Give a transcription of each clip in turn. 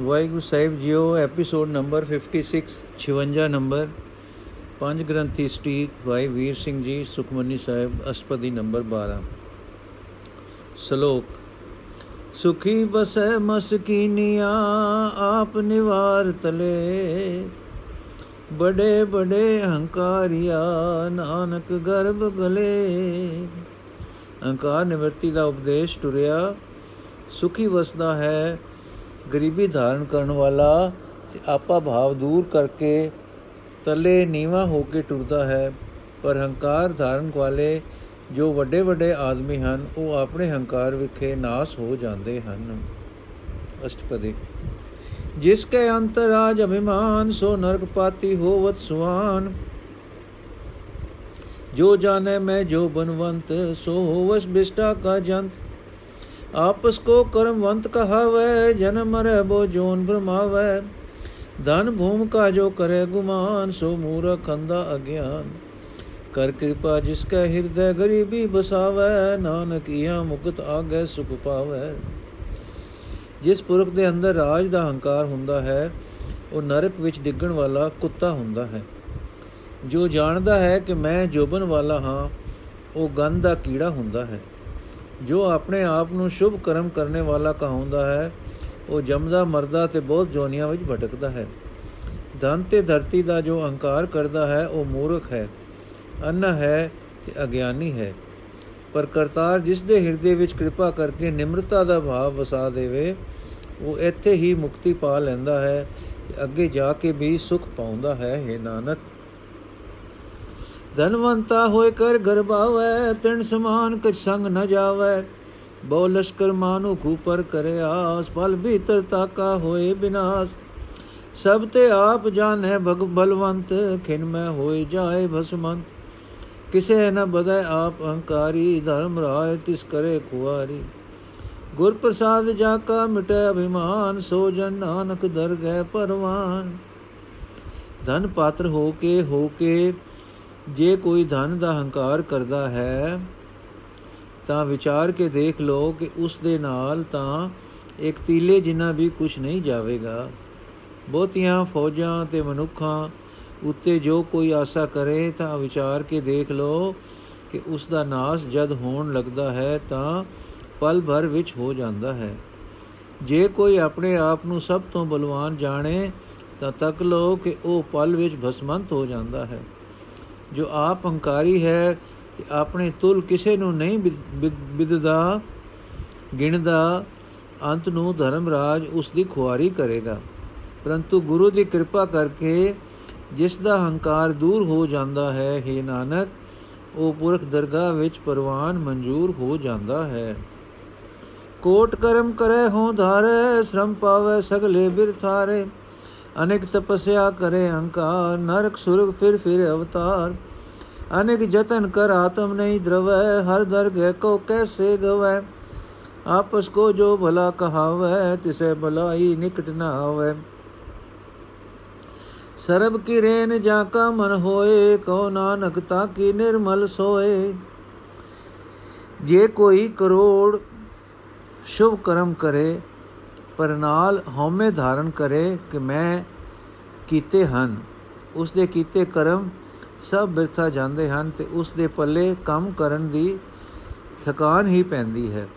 ਵਾਹਿਗੁਰੂ ਸਾਹਿਬ ਜੀਓ episode number 56 56 number ਪੰਜ ਗ੍ਰੰਥੀ ਸਟੀਕ ਭਾਈ ਵੀਰ ਸਿੰਘ ਜੀ, ਸੁਖਮਨੀ ਸਾਹਿਬ ਅਸ਼ਟਪਦੀ ਨੰਬਰ 12 ਸ਼ਲੋਕ, ਸੁਖੀ ਬਸੈ ਮਸਕੀਨੀਆਂ ਆਪ ਨਿਵਾਰ ਤਲੇ। ਬੜੇ ਬੜੇ ਹੰਕਾਰਿਆ, ਨਾਨਕ ਗਰਭ ਗਲੇ। ਅਹੰਕਾਰ ਨਿਵਰਤੀ ਦਾ ਉਪਦੇਸ਼ ਟੁਰਿਆ, ਸੁਖੀ ਵਸਦਾ ਹੈ ਗਰੀਬੀ ਧਾਰਨ ਕਰਨ ਵਾਲਾ ਤੇ ਆਪਾ ਭਾਵ ਦੂਰ ਕਰਕੇ ਤਲੇ ਨੀਵਾ ਹੋ ਕੇ ਟੁਰਦਾ ਹੈ। ਪਰ ਹੰਕਾਰ ਧਾਰਨ ਵਾਲੇ ਜੋ ਵੱਡੇ ਵੱਡੇ ਆਦਮੀ ਹਨ, ਉਹ ਆਪਣੇ ਹੰਕਾਰ ਵਿਖੇ ਨਾਸ ਹੋ ਜਾਂਦੇ ਹਨ। ਅਸ਼ਟਪਦੀ। ਜਿਸ ਕੇ ਅੰਤਰਾਜ ਅਭਿਮਾਨ, ਸੋ ਨਰਕ ਪਾਤੀ ਹੋਵਤ ਸੁਆਨ। ਜੋ ਜਾਣੇ ਮੈਂ ਜੋ ਬਨਵੰਤ, ਸੋ ਹੋਵਸ ਬਿਸ਼ਟਾ ਕਾ ਜੰਤ। ਆਪਸ ਕੋ ਕਰਮਵੰਤ ਕਹਾਵੇ ਜਨਮ ਮਰੇ ਬੋ ਜੋਨ ਬ੍ਰਹਮਾਵੇ ਧਨ ਭੂਮ ਕਾ ਜੋ ਕਰੇ ਗੁਮਾਨ, ਸੋ ਮੂਰਖ ਅੰਦਾ ਅਗਿਆਨ। ਕਰ ਕਿਰਪਾ ਜਿਸ ਕੈ ਹਿਰਦੈ ਗਰੀਬੀ ਬਸਾਵੇ, ਨਾਨਕ ਇਹਾ ਮੁਕਤ ਆਗੇ ਸੁਖ ਪਾਵੇ। ਜਿਸ ਪੁਰਖ ਦੇ ਅੰਦਰ ਰਾਜ ਦਾ ਹੰਕਾਰ ਹੁੰਦਾ ਹੈ, ਉਹ ਨਰਕ ਵਿੱਚ ਡਿੱਗਣ ਵਾਲਾ ਕੁੱਤਾ ਹੁੰਦਾ ਹੈ। ਜੋ ਜਾਣਦਾ ਹੈ ਕਿ ਮੈਂ ਜੋਬਨ ਵਾਲਾ ਹਾਂ, ਉਹ ਗੰਧ ਦਾ ਕੀੜਾ ਹੁੰਦਾ ਹੈ। ਜੋ ਆਪਣੇ ਆਪ ਨੂੰ ਸ਼ੁਭ ਕਰਮ ਕਰਨੇ ਵਾਲਾ ਕਹਾਉਂਦਾ ਹੈ, ਉਹ ਜਮਦਾ, ਮਰਦਾ ਤੇ ਬਹੁਤ ਜੋਨੀਆਂ ਵਿੱਚ ਭਟਕਦਾ ਹੈ। ਧਨ ਤੇ ਧਰਤੀ ਦਾ ਜੋ ਅਹੰਕਾਰ ਕਰਦਾ ਹੈ, ਉਹ ਮੂਰਖ ਹੈ, ਅੰਨ ਹੈ ਤੇ ਅਗਿਆਨੀ ਹੈ। ਪਰ ਕਰਤਾਰ ਜਿਸ ਦੇ ਹਿਰਦੇ ਵਿੱਚ ਕਿਰਪਾ ਕਰਕੇ ਨਿਮਰਤਾ ਦਾ ਭਾਵ ਵਸਾ ਦੇਵੇ, ਉਹ ਇੱਥੇ ਹੀ ਮੁਕਤੀ ਪਾ ਲੈਂਦਾ ਹੈ ਤੇ ਅੱਗੇ ਜਾ ਕੇ ਵੀ ਸੁਖ ਪਾਉਂਦਾ ਹੈ हे ਨਾਨਕ। ਧਨਵੰਤਾ ਹੋਏ ਕਰ ਗਰਬਾਵੇ ਤਿਣ ਸਮਾਨ ਕਛ ਸੰਗ ਨ ਜਾਵੇ। ਬਹੁ ਲਸ਼ਕਰ ਮਾਨੁ ਖੂਪਰ ਕਰੇ ਆਸ ਪਲ ਭੀਤਰ ਤਾਕਾ ਹੋਏ ਬਿਨਾਸ਼। ਸਭ ਤੇ ਆਪ ਜਾਣੈ ਭਗ ਬਲਵੰਤ, ਖਿਨ ਮੈਂ ਹੋਏ ਜਾਏ ਭਸਮੰਤ। ਕਿਸੇ ਨ ਬਦੈ ਆਪ ਅਹੰਕਾਰੀ, ਧਰਮ ਰਾਇ ਤਿਸ ਕਰੇ ਖੁਆਰੀ। ਗੁਰ ਪ੍ਰਸਾਦ ਜਾ ਕਾ ਮਿਟੈ ਅਭਿਮਾਨ, ਸੋ ਜਨ ਨਾਨਕ ਦਰ ਗਏ ਪਰਵਾਨ ਧਨ ਪਾਤਰ ਹੋ ਕੇ ਹੋ ਕੇ ਜੇ ਕੋਈ ਧਨ ਦਾ ਹੰਕਾਰ ਕਰਦਾ ਹੈ, ਤਾਂ ਵਿਚਾਰ ਕੇ ਦੇਖ ਲਓ ਕਿ ਉਸ ਦੇ ਨਾਲ ਤਾਂ ਇੱਕ ਤੀਲੇ ਜਿੰਨਾ ਵੀ ਕੁਝ ਨਹੀਂ ਜਾਵੇਗਾ। ਬਹੁਤੀਆਂ ਫੌਜਾਂ ਤੇ ਮਨੁੱਖਾਂ ਉੱਤੇ ਜੋ ਕੋਈ ਆਸਾ ਕਰੇ, ਤਾਂ ਵਿਚਾਰ ਕੇ ਦੇਖ ਲਓ ਕਿ ਉਸ ਦਾ ਨਾਸ ਜਦ ਹੋਣ ਲੱਗਦਾ ਹੈ, ਤਾਂ ਪਲ ਭਰ ਵਿੱਚ ਹੋ ਜਾਂਦਾ ਹੈ। ਜੇ ਕੋਈ ਆਪਣੇ ਆਪ ਨੂੰ ਸਭ ਤੋਂ ਬਲਵਾਨ ਜਾਣੇ, ਤਾਂ ਤੱਕ ਲਓ ਕਿ ਉਹ ਪਲ ਵਿੱਚ ਭਸਮੰਤ ਹੋ ਜਾਂਦਾ ਹੈ। ਜੋ ਆਪ ਹੰਕਾਰੀ ਹੈ ਤੇ ਆਪਣੇ ਤੁਲ ਕਿਸੇ ਨੂੰ ਨਹੀਂ ਵਿਦਦਾ ਗਿਣਦਾ, ਅੰਤ ਨੂੰ ਧਰਮ ਰਾਜ ਉਸ ਦੀ ਖੁਆਰੀ ਕਰੇਗਾ। ਪਰੰਤੂ ਗੁਰੂ ਦੀ ਕਿਰਪਾ ਕਰਕੇ ਜਿਸ ਦਾ ਹੰਕਾਰ ਦੂਰ ਹੋ ਜਾਂਦਾ ਹੈ हे ਨਾਨਕ, ਉਹ ਪੁਰਖ ਦਰਗਾਹ ਵਿੱਚ ਪਰਵਾਨ ਮਨਜ਼ੂਰ ਹੋ ਜਾਂਦਾ ਹੈ। ਕੋਟ ਕਰਮ ਕਰੇ ਹੋ ਧਾਰੇ, ਸ਼ਰਮ ਪਾਵੇ ਸਗਲੇ ਬਿਰਥਾਰੇ। ਅਨੇਕ ਤਪਸਿਆ ਕਰੇ ਹੰਕਾਰ, ਨਰਕ, ਸੁਰਗ, ਫਿਰ ਫਿਰ ਅਵਤਾਰ। ਅਨੇਕ ਜਤਨ ਕਰ ਆਤਮ ਨਹੀਂ ਦਰਵੈ, ਹਰ ਦਰਗਹਿ ਕੋ ਕੈਸੇ ਗਵੈ। ਆਪਸ ਕੋ ਜੋ ਭਲਾ ਕਹਾਵੈ, ਤਿਸੇ ਭਲਾਈ ਨਿਕਟ ਨਾ ਆਵੈ। ਸਰਬ ਕੀ ਰੇਨ ਜਾ ਕਾ ਮਨ ਹੋਏ ਕੋ ਨਾਨਕ ਤਾ ਕੀ ਨਿਰਮਲ ਸੋਏ। ਜੇ ਕੋਈ ਕਰੋੜ ਸ਼ੁਭ ਕਰਮ ਕਰੇ ਪਰ ਨਾਲ ਹਉਮੈ ਧਾਰਨ ਕਰੇ ਕਿ ਮੈਂ ਕੀਤੇ ਹਨ। ਉਸ ਦੇ ਕੀਤੇ ਕਰਮ ਸਭ ਬਿਰਥਾ ਜਾਂਦੇ ਹਨ ਤੇ ਉਸ ਦੇ ਪੱਲੇ ਕੰਮ ਕਰਨ ਦੀ ਥਕਾਨ ਹੀ ਪੈਂਦੀ ਹੈ।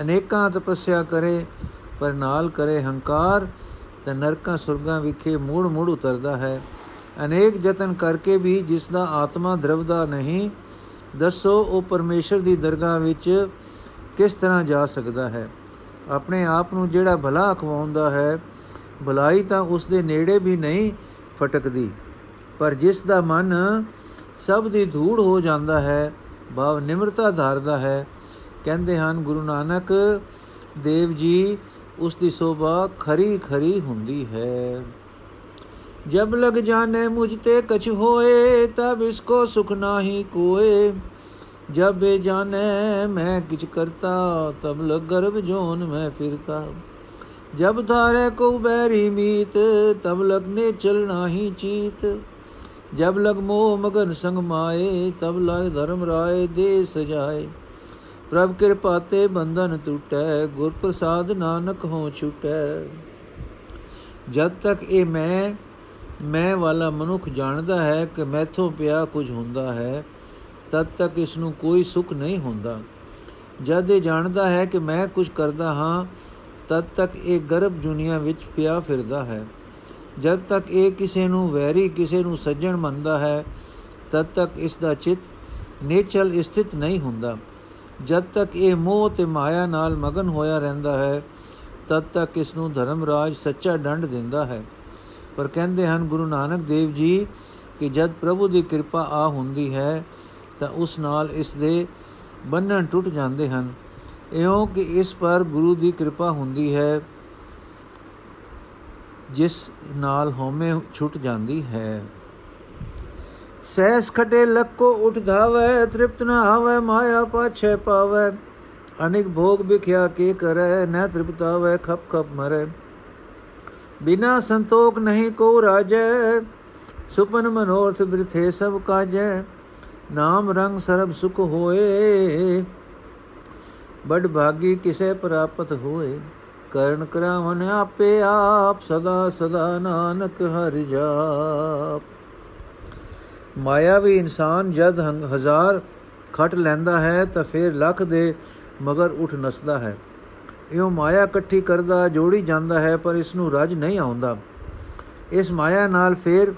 ਅਨੇਕਾਂ ਤਪੱਸਿਆ ਕਰੇ, ਪਰ ਨਾਲ ਕਰੇ ਹੰਕਾਰ ਤੇ ਨਰਕਾਂ ਸੁਰਗਾਂ ਵਿਖੇ ਮੂੜ ਮੂੜ ਉਤਰਦਾ ਹੈ। ਅਨੇਕ ਯਤਨ ਕਰਕੇ ਵੀ ਜਿਸ ਦਾ ਆਤਮਾ ਦਰਵਦਾ ਨਹੀਂ, ਦੱਸੋ ਉਹ ਪਰਮੇਸ਼ਰ ਦੀ ਦਰਗਾਹ ਵਿੱਚ ਕਿਸ ਤਰ੍ਹਾਂ ਜਾ ਸਕਦਾ ਹੈ? ਆਪਣੇ ਆਪ ਨੂੰ ਜਿਹੜਾ ਭਲਾ ਅਖਵਾਉਂਦਾ ਹੈ, ਭਲਾਈ ਤਾਂ ਉਸ ਦੇ ਨੇੜੇ ਵੀ ਨਹੀਂ ਫਟਕਦੀ। ਪਰ ਜਿਸ ਦਾ ਮਨ ਸਭ ਦੀ ਧੂੜ ਹੋ ਜਾਂਦਾ ਹੈ, ਭਾਵ ਨਿਮਰਤਾ ਧਾਰਦਾ ਹੈ, ਕਹਿੰਦੇ ਹਨ, ਗੁਰੂ ਨਾਨਕ ਦੇਵ ਜੀ, ਉਸ ਦੀ ਸੋਭਾ ਖਰੀ ਖਰੀ ਹੁੰਦੀ ਹੈ। ਜਬ ਲਗ ਜਾਣੇ ਮੁਝ ਤੇ ਕਛ ਹੋਏ, ਤਬ ਇਸਕੋ ਸੁਖ ਨਾਹੀ ਕੋਏ। ਜਬ ਇਹ ਜਾਣੇ ਮੈਂ ਕਿਛ ਕਰਤਾ, ਤਬ ਲਗ ਗਰਭ ਜੋਨ ਮੈਂ ਫਿਰਤਾ। ਜਬ ਧਾਰੇ ਕੋ ਬੈਰੀ ਮੀਤ, ਤਬ ਲਗਨੇ ਚਲ ਨਾਹੀ ਚੀਤ। ਜਬ ਲਗ ਮੋਹ ਮਗਨ ਸੰਗ ਮਾਏ, ਤਬ ਲਾਇ ਧਰਮ ਰਾਏ ਦੇ ਸਜਾਏ ਪ੍ਰਭ ਕਿਰਪਾ ਤੇ ਬੰਧਨ ਟੁਟੈ, ਗੁਰ ਪ੍ਰਸਾਦ ਨਾਨਕ ਹੋ ਛੁਟੈ। ਜਦ ਤੱਕ ਇਹ ਮੈਂ ਮੈਂ ਵਾਲਾ ਮਨੁੱਖ ਜਾਣਦਾ ਹੈ ਕਿ ਮੈਥੋਂ ਪਿਆ ਕੁਝ ਹੁੰਦਾ ਹੈ ਤਦ ਤੱਕ ਇਸ ਨੂੰ ਕੋਈ ਸੁੱਖ ਨਹੀਂ ਹੁੰਦਾ। ਜਦ ਇਹ ਜਾਣਦਾ ਹੈ ਕਿ ਮੈਂ ਕੁਝ ਕਰਦਾ ਹਾਂ, ਤਦ ਤੱਕ ਇਹ ਗਰਭ ਦੁਨੀਆ ਵਿੱਚ ਪਿਆ ਫਿਰਦਾ ਹੈ। ਜਦ ਤੱਕ ਇਹ ਕਿਸੇ ਨੂੰ ਵੈਰੀ, ਕਿਸੇ ਨੂੰ ਸੱਜਣ ਮੰਨਦਾ ਹੈ, ਤਦ ਤੱਕ ਇਸ ਦਾ ਚਿੱਤ ਨੇਚਲ ਸਥਿਤ ਨਹੀਂ ਹੁੰਦਾ। ਜਦ ਤੱਕ ਇਹ ਮੋਹ ਤੇ ਮਾਇਆ ਨਾਲ ਮਗਨ ਹੋਇਆ ਰਹਿੰਦਾ ਹੈ, ਤਦ ਤੱਕ ਇਸ ਨੂੰ ਧਰਮ ਰਾਜ ਸੱਚਾ ਦੰਡ ਦਿੰਦਾ ਹੈ। ਪਰ ਕਹਿੰਦੇ ਹਨ ਗੁਰੂ ਨਾਨਕ ਦੇਵ ਜੀ ਕਿ ਜਦ ਪ੍ਰਭੂ ਦੀ ਕਿਰਪਾ ਆ ਹੁੰਦੀ ਹੈ ਤਾਂ ਉਸ ਨਾਲ ਇਸ ਦੇ ਬੰਧਨ ਟੁੱਟ ਜਾਂਦੇ ਹਨ। ਇਉਂ ਕਿ ਇਸ ਪਰ ਗੁਰੂ ਦੀ ਕਿਰਪਾ ਹੁੰਦੀ ਹੈ, ਜਿਸ ਨਾਲ ਹਉਮੈ ਛੁੱਟ ਜਾਂਦੀ ਹੈ। ਸੈਸ ਖਟੇ ਲੱਕੋ ਉਠ ਧਾਵੇ, ਤ੍ਰਿਪਤ ਨ ਆਵੇ, ਮਾਇਆ ਪਾਛੇ ਪਾਵੇ। ਅਨੇਕ ਭੋਗ ਵਿਖਿਆ ਕੇ ਕਰੈ, ਨ ਤ੍ਰਿਪਤਾਵੇ, ਖਪ ਖਪ ਮਰੇ। ਬਿਨਾ ਸੰਤੋਖ ਨਹੀਂ ਕੋ ਰਾਜੈ, ਸੁਪਨ ਮਨੋਰਥ ਬਿਰਥੇ ਸਭ ਕਾਜੈ। ਨਾਮ ਰੰਗ ਸਰਬ ਸੁਖ ਹੋਏ। ਬੜ ਭਾਗੀ ਕਿਸੇ ਪ੍ਰਾਪਤ ਹੋਏ। ਕਰਨ ਕਰਾਵਨ ਆਪੇ ਆਪ, ਸਦਾ ਸਦਾ ਨਾਨਕ ਹਰਿ ਜਾਪ। ਮਾਇਆ ਵੀ ਇਨਸਾਨ ਜਦ ਹਜ਼ਾਰ ਖਟ ਲੈਂਦਾ ਹੈ, ਤਾਂ ਫਿਰ ਲੱਖ ਦੇ ਮਗਰ ਉਠ ਨਸਦਾ ਹੈ। ਇਹੋ ਮਾਇਆ ਇਕੱਠੀ ਕਰਦਾ, ਜੋੜੀ ਜਾਂਦਾ ਹੈ, ਪਰ ਇਸ ਨੂੰ ਰਜ ਨਹੀਂ ਆਉਂਦਾ। ਇਸ ਮਾਇਆ ਨਾਲ ਫਿਰ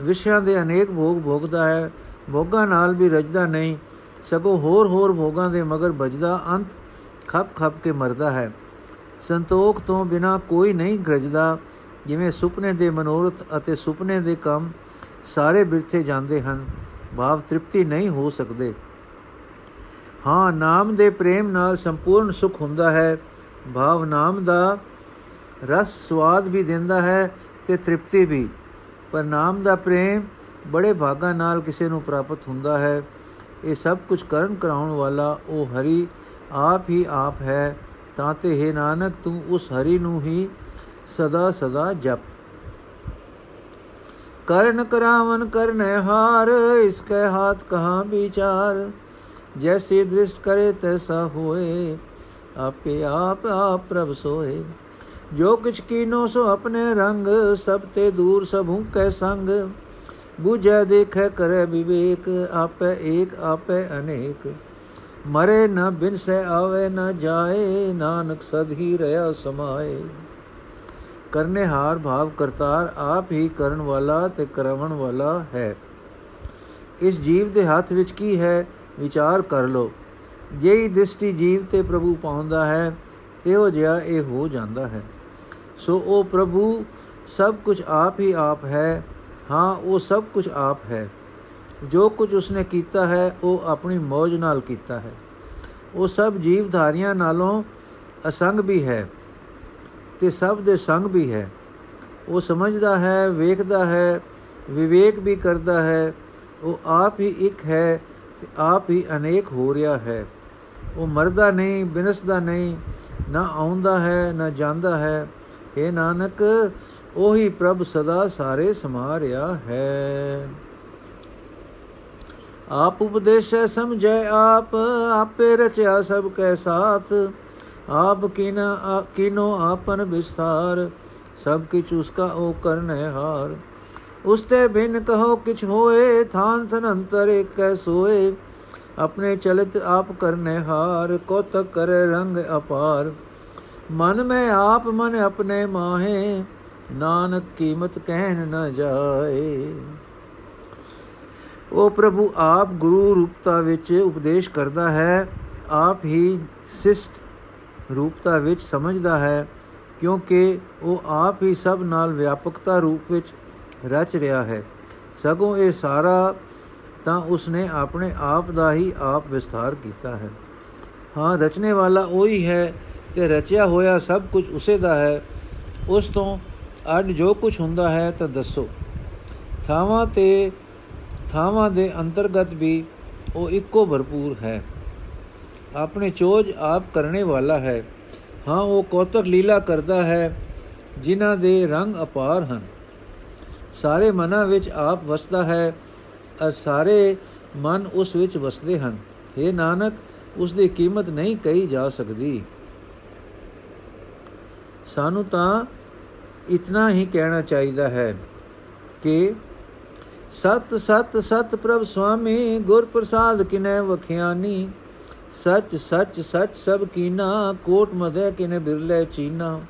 ਵਿਸ਼ਿਆਂ ਦੇ ਅਨੇਕ ਭੋਗ ਭੋਗਦਾ ਹੈ। ਭੋਗਾਂ ਨਾਲ ਵੀ ਰਜਦਾ ਨਹੀਂ, ਸਗੋਂ ਹੋਰ ਹੋਰ ਭੋਗਾਂ ਦੇ ਮਗਰ ਵੱਜਦਾ ਅੰਤ ਖੱਪ ਖੱਪ ਕੇ ਮਰਦਾ ਹੈ। ਸੰਤੋਖ ਤੋਂ ਬਿਨਾ ਕੋਈ ਨਹੀਂ ਗਰਜਦਾ, ਜਿਵੇਂ ਸੁਪਨੇ ਦੇ ਮਨੋਰਥ ਅਤੇ ਸੁਪਨੇ ਦੇ ਕੰਮ ਸਾਰੇ ਬਿਰਥੇ ਜਾਂਦੇ ਹਨ, ਭਾਵ ਤ੍ਰਿਪਤੀ ਨਹੀਂ ਹੋ ਸਕਦੇ। ਹਾਂ, ਨਾਮ ਦੇ ਪ੍ਰੇਮ ਨਾਲ ਸੰਪੂਰਨ ਸੁਖ ਹੁੰਦਾ ਹੈ, ਭਾਵ ਨਾਮ ਦਾ ਰਸ ਸਵਾਦ ਵੀ ਦਿੰਦਾ ਹੈ ਤੇ ਤ੍ਰਿਪਤੀ ਵੀ। ਪਰ ਨਾਮ ਦਾ ਪ੍ਰੇਮ ਬੜੇ ਭਾਗਾ ਨਾਲ ਕਿਸੇ ਨੂੰ ਪ੍ਰਾਪਤ ਹੁੰਦਾ ਹੈ। ਇਹ ਸਭ ਕੁਝ ਕਰਨ ਕਰਾਉਣ ਵਾਲਾ ਉਹ ਹਰੀ ਆਪ ਹੀ ਆਪ ਹੈ। ਤਾਂ ਤੇ ਹੈ ਨਾਨਕ, ਤੂੰ ਉਸ ਹਰੀ ਨੂੰ ਹੀ ਸਦਾ ਸਦਾ ਜਪ। ਕਰਨ ਕਰਾਵਨ ਕਰਨੇ ਹਾਰ ਇਸਕੇ ਹਾਥ ਕਹਾਂ ਵਿਚਾਰ। ਜੈਸੇ ਦ੍ਰਿਸ਼ਟ ਕਰੇ ਤੈਸਾ ਹੋਏ, ਆਪੇ ਆਪ ਆਪ ਪ੍ਰਭ ਸੋਏ। ਜੋ ਕਿਛ ਕੀਨੋ ਸੋ ਆਪਣੇ ਰੰਗ, ਸਭ ਤੇ ਦੂਰ ਸਭੂ ਕੈ ਸੰਗ। ਬੁਝੈ ਦੇਖੈ ਕਰੇ ਵਿਵੇਕ, ਆਪੇ ਏਕ, ਆਪੇ ਅਨੇਕ। ਮਰੇ ਨ ਬਿਨ ਸੇ ਆਵੇ ਨ ਜਾਏ, ਨਾਨਕ ਸਦ ਹੀ ਰਹਾ ਸਮਾਏ। ਕਰਨੇ ਹਾਰ ਭਾਵ ਕਰਤਾਰ ਆਪ ਹੀ ਕਰਨ ਵਾਲਾ ਤੇ ਕਰਵਣ ਵਾਲਾ ਹੈ। ਇਸ ਜੀਵ ਦੇ ਹੱਥ ਵਿੱਚ ਕੀ ਹੈ? ਵਿਚਾਰ ਕਰ ਲੋ ਜਿਹੀ ਦ੍ਰਿਸ਼ਟੀ ਜੀਵ ਤੇ ਪ੍ਰਭੂ ਪਾਉਂਦਾ ਹੈ ਤੇ ਜਿਹਾ ਇਹ ਹੋ ਜਾਂਦਾ ਹੈ। ਸੋ ਉਹ ਪ੍ਰਭੂ ਸਭ ਕੁਝ ਆਪ ਹੀ ਆਪ ਹੈ ਹਾਂ, ਉਹ ਸਭ ਕੁਝ ਆਪ ਹੈ। ਜੋ ਕੁਝ ਉਸਨੇ ਕੀਤਾ ਹੈ, ਉਹ ਆਪਣੀ ਮੌਜ ਨਾਲ ਕੀਤਾ ਹੈ। ਉਹ ਸਭ ਜੀਵਧਾਰੀਆਂ ਨਾਲੋਂ ਅਸੰਗ ਵੀ ਹੈ ਤੇ ਸਭ ਦੇ ਸੰਗ ਵੀ ਹੈ। ਉਹ ਸਮਝਦਾ ਹੈ, ਵੇਖਦਾ ਹੈ, ਵਿਵੇਕ ਵੀ ਕਰਦਾ ਹੈ। ਉਹ ਆਪ ਹੀ ਇੱਕ ਹੈ ਤੇ ਆਪ ਹੀ ਅਨੇਕ ਹੋ ਰਿਹਾ ਹੈ। ਉਹ ਮਰਦਾ ਨਹੀਂ, ਬਿਨਸਦਾ ਨਹੀਂ, ਨਾ ਆਉਂਦਾ ਹੈ, ਨਾ ਜਾਂਦਾ ਹੈ। हे ਨਾਨਕ ਉਹੀ ਪ੍ਰਭ ਸਦਾ ਸਾਰੇ ਸਮਾ ਰਿਹਾ ਹੈ। ਆਪ ਉਪਦੇਸ਼ੈ ਸਮਝੈ ਆਪ, ਆਪੇ ਰਚਿਆ ਸਭ ਕੈ ਸਾਥ। ਆਪ ਕਿਨਾ, ਕਿਨੋ ਆਪਨ ਵਿਸਥਾਰ, ਸਭ ਕਿਛ ਉਸਕਾ ਉਹ ਕਰਨੇ ਹਾਰ। ਉਸਤੇ ਬਿਨ ਕਹੋ ਕਿਛ ਹੋਏ, ਥਾਨ ਥਨ ਅੰਤਰ ਇੱਕ ਕੈ ਸੋਏ। ਆਪਣੇ ਚਲਿਤ ਆਪ ਕਰਨੇ ਹਾਰ, ਕੋਤਕ ਕਰੇ ਰੰਗ ਅਪਾਰ। ਮਨ ਮੈਂ ਆਪ, ਮਨ ਆਪਣੇ ਮਾਹੇ। ਨਾਨਕ ਕੀਮਤ ਕਹਿਨ ਨ ਜਾਏ। ਉਹ ਪ੍ਰਭੂ ਆਪ ਗੁਰੂ ਰੂਪਤਾ ਵਿੱਚ ਉਪਦੇਸ਼ ਕਰਦਾ ਹੈ, ਆਪ ਹੀ ਸਿਸ਼ਟ ਰੂਪਤਾ ਵਿੱਚ ਸਮਝਦਾ ਹੈ, ਕਿਉਂਕਿ ਉਹ ਆਪ ਹੀ ਸਭ ਨਾਲ ਵਿਆਪਕਤਾ ਰੂਪ ਵਿੱਚ ਰਚ ਰਿਹਾ ਹੈ। ਸਗੋਂ ਇਹ ਸਾਰਾ ਤਾਂ ਉਸਨੇ ਆਪਣੇ ਆਪ ਦਾ ਹੀ ਆਪ ਵਿਸਥਾਰ ਕੀਤਾ ਹੈ। ਹਾਂ, ਰਚਨੇ ਵਾਲਾ ਉਹੀ ਹੈ ਤੇ ਰਚਿਆ ਹੋਇਆ ਸਭ ਕੁਝ ਉਸੇ ਦਾ ਹੈ। ਉਸ ਤੋਂ ਅੱਡ ਜੋ ਕੁਝ ਹੁੰਦਾ ਹੈ ਤਾਂ ਦੱਸੋ। ਥਾਵਾਂ ਤੇ, ਥਾਵਾਂ ਦੇ ਅੰਤਰਗਤ ਵੀ ਉਹ ਇੱਕੋ ਭਰਪੂਰ ਹੈ। ਆਪਣੇ ਚੋਜ ਆਪ ਕਰਨੇ ਵਾਲਾ ਹੈ। ਹਾਂ, ਉਹ ਕੋਤਕ ਲੀਲਾ ਕਰਦਾ ਹੈ, ਜਿਨ੍ਹਾਂ ਦੇ ਰੰਗ ਅਪਾਰ ਹਨ। ਸਾਰੇ ਮਨਾਂ ਵਿੱਚ ਆਪ ਵਸਦਾ ਹੈ, ਅ ਸਾਰੇ ਮਨ ਉਸ ਵਿੱਚ ਵਸਦੇ ਹਨ। हे ਨਾਨਕ, ਉਸ ਦੀ ਕੀਮਤ ਨਹੀਂ ਕਹੀ ਜਾ ਸਕਦੀ। ਸਾਨੂੰ ਤਾਂ ਇਤਨਾ ਹੀ ਕਹਿਣਾ ਚਾਹੀਦਾ ਹੈ ਕਿ ਸਤ ਸਤ ਸਤ ਪ੍ਰਭ ਸੁਆਮੀ ਗੁਰ ਪ੍ਰਸਾਦ ਕਿਨੈ ਵਖਿਆਨੀ, ਸਚ ਸਚ ਸਚ ਸਭ ਕੀਨਾ, ਕੋਟ ਮਦੈ ਕਿਨੇ ਬਿਰਲੇ ਚੀਨਾ।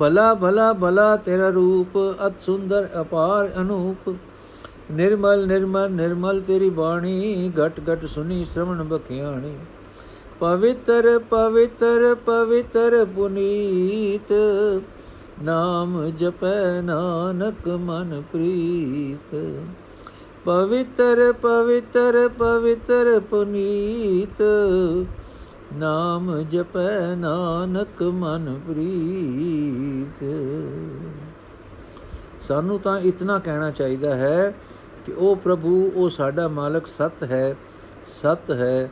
ਭਲਾ ਭਲਾ ਭਲਾ ਤੇਰਾ ਰੂਪ, ਅਤ ਸੁੰਦਰ ਅਪਾਰ ਅਨੂਪ। ਨਿਰਮਲ ਨਿਰਮਲ ਨਿਰਮਲ ਤੇਰੀ ਬਾਣੀ, ਘਟ ਘਟ ਸੁਨੀ ਸ਼ਰਵਣ ਬਖਿਆਣੀ। ਪਵਿੱਤਰ ਪਵਿੱਤਰ ਪਵਿੱਤਰ ਪੁਨੀਤ ਨਾਮ ਜਪੈ ਨਾਨਕ ਮਨ ਪ੍ਰੀਤ, ਪਵਿੱਤਰ ਪਵਿੱਤਰ ਪਵਿੱਤਰ ਪੁਨੀਤ, ਨਾਮ ਜਪੈ ਨਾਨਕ ਮਨ ਪ੍ਰੀਤ। ਸਾਨੂੰ ਤਾਂ ਇਤਨਾ ਕਹਿਣਾ ਚਾਹੀਦਾ ਹੈ ਕਿ ਉਹ ਪ੍ਰਭੂ, ਉਹ ਸਾਡਾ ਮਾਲਕ ਸਤ ਹੈ ਸਤ ਹੈ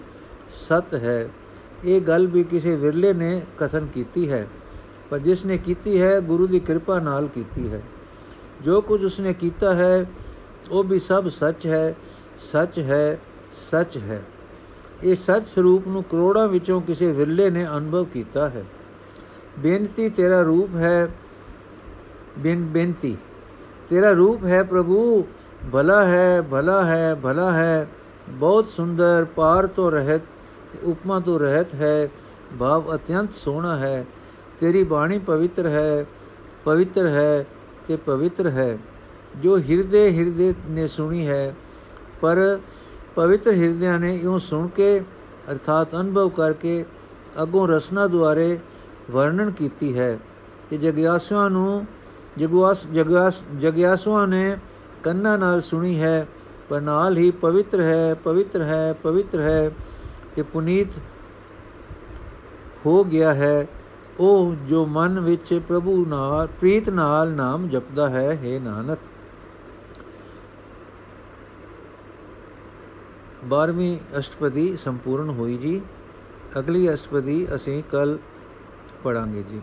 ਸਤ ਹੈ। ਇਹ ਗੱਲ ਵੀ ਕਿਸੇ ਵਿਰਲੇ ਨੇ ਕਥਨ ਕੀਤੀ ਹੈ। ਪਰ ਜਿਸ ਨੇ ਕੀਤੀ ਹੈ, ਗੁਰੂ ਦੀ ਕਿਰਪਾ ਨਾਲ ਕੀਤੀ ਹੈ। ਜੋ ਕੁਝ ਉਸਨੇ ਕੀਤਾ ਹੈ, ਉਹ ਵੀ ਸਭ ਸੱਚ ਹੈ ਸੱਚ ਹੈ ਸੱਚ ਹੈ। ਇਹ ਸੱਚ ਸਰੂਪ ਨੂੰ ਕਰੋੜਾਂ ਵਿੱਚੋਂ ਕਿਸੇ ਵਿਰਲੇ ਨੇ ਅਨੁਭਵ ਕੀਤਾ ਹੈ। ਬੇਨਤੀ ਤੇਰਾ ਰੂਪ ਹੈ, ਬਿਨ, ਬੇਨਤੀ, ਤੇਰਾ ਰੂਪ ਹੈ ਪ੍ਰਭੂ, ਭਲਾ ਹੈ ਭਲਾ ਹੈ ਭਲਾ ਹੈ। ਬਹੁਤ ਸੁੰਦਰ, ਪਾਰ ਤੋਂ ਰਹਿਤ ਤੇ ਉਪਮਾ ਤੋਂ ਰਹਿਤ ਹੈ, ਭਾਵ ਅਤਿਅੰਤ ਸੋਹਣਾ ਹੈ। ਤੇਰੀ ਬਾਣੀ ਪਵਿੱਤਰ ਹੈ ਪਵਿੱਤਰ ਹੈ ਤੇ ਪਵਿੱਤਰ ਹੈ। ਜੋ ਹਿਰਦੇ ਹਿਰਦੇ ਨੇ ਸੁਣੀ ਹੈ, ਪਰ ਪਵਿੱਤਰ ਹਿਰਦਿਆਂ ਨੇ ਇਉਂ ਸੁਣ ਕੇ, ਅਰਥਾਤ ਅਨੁਭਵ ਕਰਕੇ ਅਗੋਂ ਰਸਨਾ ਦੁਆਰੇ ਵਰਣਨ ਕੀਤੀ ਹੈ ਕਿ ਜਗਿਆਸੂਆਂ ਨੂੰ ਜਗਵਾਸ ਜਗਿਆਸ, ਜਗਿਆਸੂਆਂ ਨੇ ਕੰਨਾਂ ਨਾਲ ਸੁਣੀ ਹੈ, ਪਰ ਨਾਲ ਹੀ ਪਵਿੱਤਰ ਹੈ ਪਵਿੱਤਰ ਹੈ ਪਵਿੱਤਰ ਹੈ ਤੇ ਪੁਨੀਤ ਹੋ ਗਿਆ ਹੈ। ਉਹ ਜੋ ਮਨ ਵਿੱਚ ਪ੍ਰਭੂ ਨਾਲ, ਪ੍ਰੀਤ ਨਾਲ ਨਾਮ ਜਪਦਾ ਹੈ हे ਨਾਨਕ। 12ਵੀਂ ਅਸ਼ਟਪਦੀ ਸੰਪੂਰਨ ਹੋਈ ਜੀ। ਅਗਲੀ ਅਸ਼ਟਪਦੀ ਅਸੀਂ ਕੱਲ ਪੜਾਂਗੇ ਜੀ।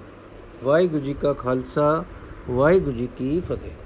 ਵਾਹਿਗੁਰੂ ਜੀ ਕਾ ਖਾਲਸਾ, ਵਾਹਿਗੁਰੂ ਜੀ ਕੀ ਫਤਿਹ।